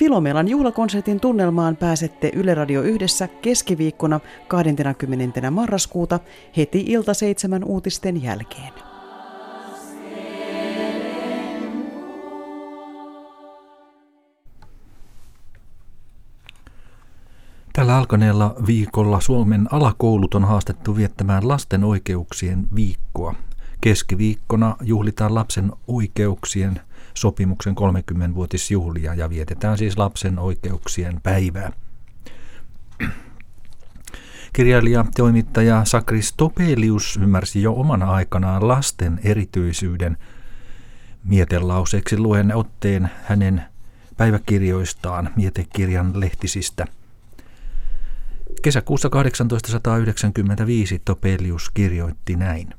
Filomelan juhlakonsertin tunnelmaan pääsette Yle Radio yhdessä keskiviikkona 20. marraskuuta heti ilta seitsemän uutisten jälkeen. Tällä alkaneella viikolla Suomen alakoulut on haastettu viettämään lasten oikeuksien viikkoa. Keskiviikkona juhlitaan lapsen oikeuksien sopimuksen 30-vuotisjuhlia ja vietetään siis lapsen oikeuksien päivää. Kirjailija, toimittaja Sakris Topelius ymmärsi jo omana aikanaan lasten erityisyyden. Mietelauseeksi luen otteen hänen päiväkirjoistaan mietekirjan lehtisistä – Kesäkuussa 1895 Topelius kirjoitti näin.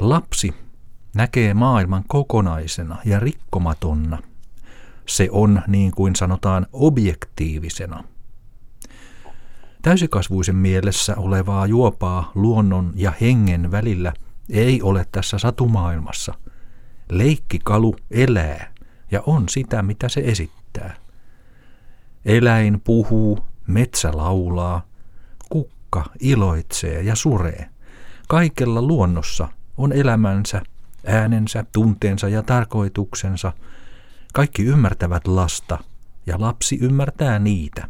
Lapsi näkee maailman kokonaisena ja rikkomatonna. Se on, niin kuin sanotaan, objektiivisena. Täysikasvuisen mielessä olevaa juopaa luonnon ja hengen välillä ei ole tässä satumaailmassa. Leikkikalu elää ja on sitä, mitä se esittää. Eläin puhuu, metsä laulaa, kukka iloitsee ja suree. Kaikella luonnossa on elämänsä, äänensä, tunteensa ja tarkoituksensa. Kaikki ymmärtävät lasta ja lapsi ymmärtää niitä.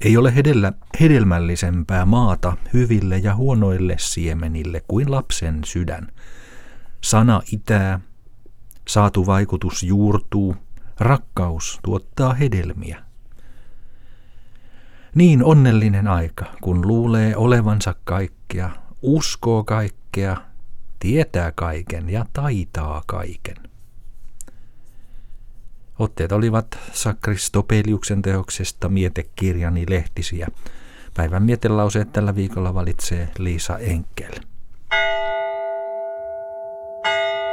Ei ole hedellä, hedelmällisempää maata hyville ja huonoille siemenille kuin lapsen sydän. Sana itää, saatu vaikutus juurtuu, rakkaus tuottaa hedelmiä. Niin onnellinen aika, kun luulee olevansa kaikkea, uskoo kaikkea, kaikkea, tietää kaiken ja taitaa kaiken. Otteet olivat Sakristopeliuksen teoksesta mietekirjani lehtisiä. Päivän mietelauseet tällä viikolla valitsee Liisa Enkel. thank you